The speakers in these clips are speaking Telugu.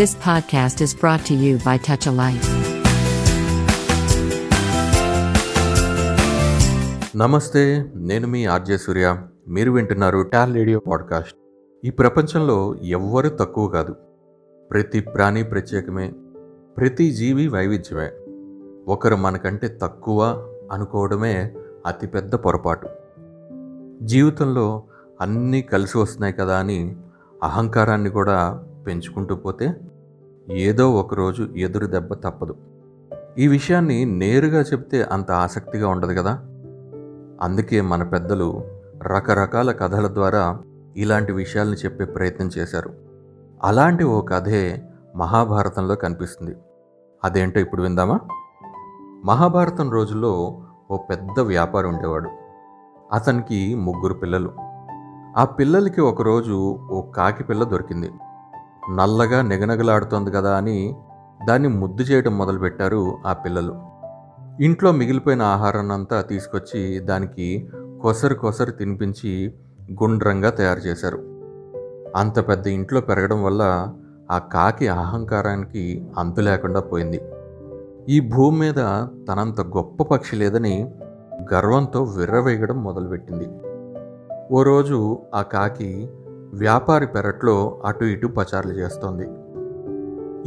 This podcast is brought to you by Touch a Light. నమస్తే నేను మీ ఆర్జే సూర్య. మీరు వింటున్నారు టాల్ రేడియో పాడ్కాస్ట్. ఈ ప్రపంచంలో ఎవ్వరు తక్కువ కాదు. ప్రతి ప్రాణి ప్రత్యేకమే ప్రతి జీవి వైవిధ్యమే. ఒకరు మనకంటే తక్కువ అనుకోవడమే అతిపెద్ద పొరపాటు. జీవితంలో అన్నీ కలిసి వస్తున్నాయి కదా అని అహంకారాన్ని కూడా పెంచుకుంటూ పోతే ఏదో ఒకరోజు ఎదురు దెబ్బ తప్పదు. ఈ విషయాన్ని నేరుగా చెప్తే అంత ఆసక్తిగా ఉండదు కదా? అందుకే మన పెద్దలు రకరకాల కథల ద్వారా ఇలాంటి విషయాల్ని చెప్పే ప్రయత్నం చేశారు. అలాంటి ఓ కథే మహాభారతంలో కనిపిస్తుంది. అదేంటో ఇప్పుడు విందామా? మహాభారతం రోజుల్లో ఓ పెద్ద వ్యాపారి ఉండేవాడు. అతనికి ముగ్గురు పిల్లలు. ఆ పిల్లలకి ఒకరోజు ఓ కాకి పిల్ల దొరికింది. నల్లగా నిగనగలాడుతోంది కదా అని దాన్ని ముద్దు చేయడం మొదలుపెట్టారు ఆ పిల్లలు. ఇంట్లో మిగిలిపోయిన ఆహారాన్నంతా తీసుకొచ్చి దానికి కొసరు కొసరు తినిపించి గుండ్రంగా తయారు చేశారు. అంత పెద్ద ఇంట్లో పెరగడం వల్ల ఆ కాకి అహంకారానికి అంతు లేకుండా పోయింది. ఈ భూమి మీద తనంత గొప్ప పక్షి లేదని గర్వంతో విర్రవేయడం మొదలుపెట్టింది. ఓ రోజు ఆ కాకి వ్యాపారి పెరట్లో అటు ఇటు పచారులు చేస్తోంది.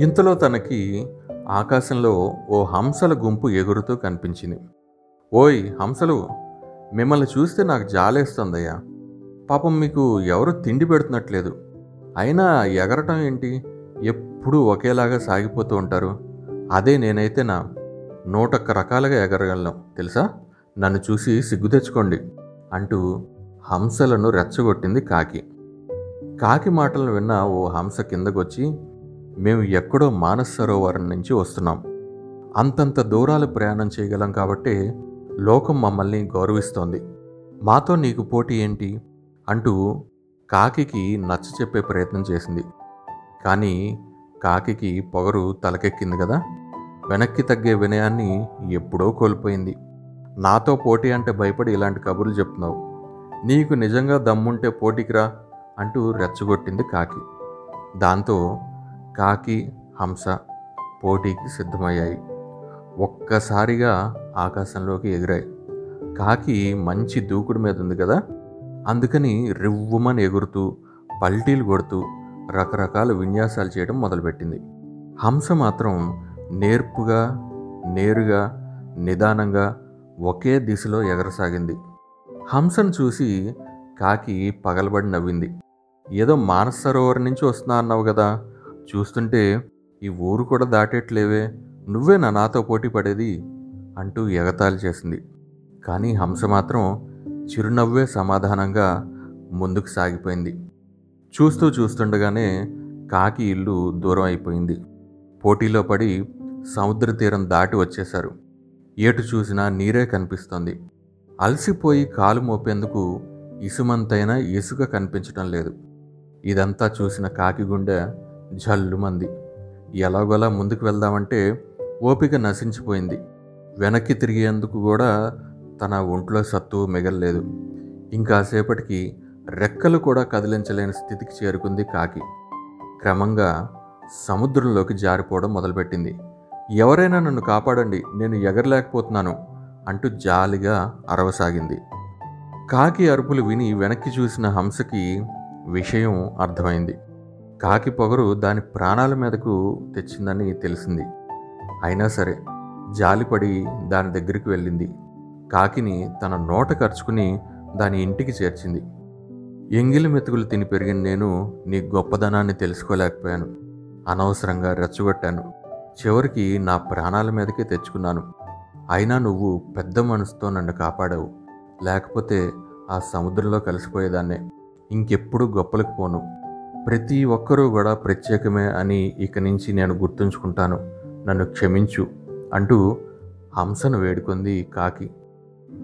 ఇంతలో తనకి ఆకాశంలో ఓ హంసల గుంపు ఎగురుతూ కనిపించింది. ఓయ్ హంసలు మిమ్మల్ని చూస్తే నాకు జాలేస్తుందయ్యా. పాపం మీకు ఎవరు తిండి పెడుతున్నట్లేదు. అయినా ఎగరటం ఏంటి? ఎప్పుడూ ఒకేలాగా సాగిపోతూ ఉంటారు. అదే నేనైతే నా నూటొక్క రకాలుగా ఎగరగలను తెలుసా? నన్ను చూసి సిగ్గు తెచ్చుకోండి అంటూ హంసలను రెచ్చగొట్టింది కాకి. కాకి మాటలను విన్న ఓ హంస కిందకొచ్చి మేము ఎక్కడో మానస సరోవరం నుంచి వస్తున్నాం. అంతంత దూరాలు ప్రయాణం చేయగలం కాబట్టి లోకం మమ్మల్ని గౌరవిస్తోంది. మాతో నీకు పోటీ ఏంటి? అంటూ కాకికి నచ్చ చెప్పే ప్రయత్నం చేసింది. కానీ కాకికి పొగరు తలకెక్కింది కదా. వెనక్కి తగ్గే వినయాన్ని ఎప్పుడో కోల్పోయింది. నాతో పోటీ అంటే భయపడి ఇలాంటి కబుర్లు చెప్తున్నావు. నీకు నిజంగా దమ్ముంటే పోటీకి రా. అంటూ రెచ్చగొట్టింది కాకి. దాంతో కాకి హంస పోటీకి సిద్ధమయ్యాయి. ఒక్కసారిగా ఆకాశంలోకి ఎగిరాయి. కాకి మంచి దూకుడు మీద ఉంది కదా? అందుకని రివ్వుమని ఎగురుతూ పల్టీలు కొడుతూ రకరకాల విన్యాసాలు చేయడం మొదలుపెట్టింది. హంస మాత్రం నేర్పుగా నేరుగా నిదానంగా ఒకే దిశలో ఎగరసాగింది. హంసను చూసి కాకి పగలబడి నవ్వింది. ఏదో మానస సరోవరం నుంచి వస్తున్నా అన్నావు కదా. చూస్తుంటే ఈ ఊరు కూడా దాటేట్లేవే. నువ్వేనా నాతో పోటీ పడేది? అంటూ ఎగతాళి చేసింది. కానీ హంస మాత్రం చిరునవ్వే సమాధానంగా ముందుకు సాగిపోయింది. చూస్తూ చూస్తుండగానే కాకి ఇల్లు దూరం అయిపోయింది. పోటీలో పడి సముద్ర తీరం దాటి వచ్చేశారు. ఏటు చూసినా నీరే కనిపిస్తోంది. అలసిపోయి కాలు మోపేందుకు ఇసుమంతైనా ఇసుక కనిపించటం లేదు. ఇదంతా చూసిన కాకి గుండె జల్లుమంది. ఎలాగోలా ముందుకు వెళ్దామంటే ఓపిక నశించిపోయింది. వెనక్కి తిరిగేందుకు కూడా తన ఒంట్లో సత్తు మిగల్లేదు. ఇంకాసేపటికి రెక్కలు కూడా కదిలించలేని స్థితికి చేరుకుంది కాకి. క్రమంగా సముద్రంలోకి జారిపోవడం మొదలుపెట్టింది. ఎవరైనా నన్ను కాపాడండి నేను ఎగరలేకపోతున్నాను అంటూ జాలిగా అరవసాగింది. కాకి అరుపులు విని వెనక్కి చూసిన హంసకి విషయం అర్థమైంది. కాకి పొగరు దాని ప్రాణాల మీదకు తెచ్చిందని తెలిసింది. అయినా సరే జాలిపడి దాని దగ్గరికి వెళ్ళింది. కాకిని తన నోట ఖర్చుకుని దాని ఇంటికి చేర్చింది. ఎంగిలి మెతుకులు తిని పెరిగిన నేను నీ గొప్పదనాన్ని తెలుసుకోలేకపోయాను. అనవసరంగా రెచ్చగొట్టాను. చివరికి నా ప్రాణాల మీదకే తెచ్చుకున్నాను. అయినా నువ్వు పెద్ద మనసుతో నన్ను కాపాడావు. లేకపోతే ఆ సముద్రంలో కలిసిపోయేదాన్నే. ఇంకెప్పుడు గొప్పలకు పోను. ప్రతి ఒక్కరూ కూడా ప్రత్యేకమే అని ఇక నుంచి నేను గుర్తుంచుకుంటాను. నన్ను క్షమించు అంటూ హంసను వేడుకుంది కాకి.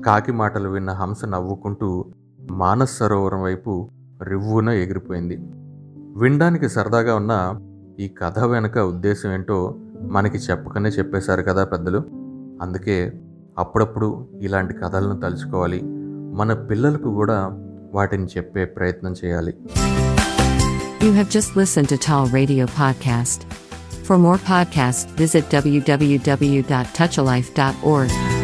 కాకి మాటలు విన్న హంస నవ్వుకుంటూ మానస్ సరోవరం వైపు రివ్వున ఎగిరిపోయింది. వినడానికి సరదాగా ఉన్న ఈ కథ వెనక ఉద్దేశం ఏంటో మనకి చెప్పకనే చెప్పేశారు కదా పెద్దలు. అందుకే అప్పుడప్పుడు ఇలాంటి కథలను తలుచుకోవాలి మన పిల్లలకు కూడా వాటిని చెప్పే ప్రయత్నం చేయాలి You have just listened to Tall Radio Podcast. For more podcasts, visit www.touchalife.org.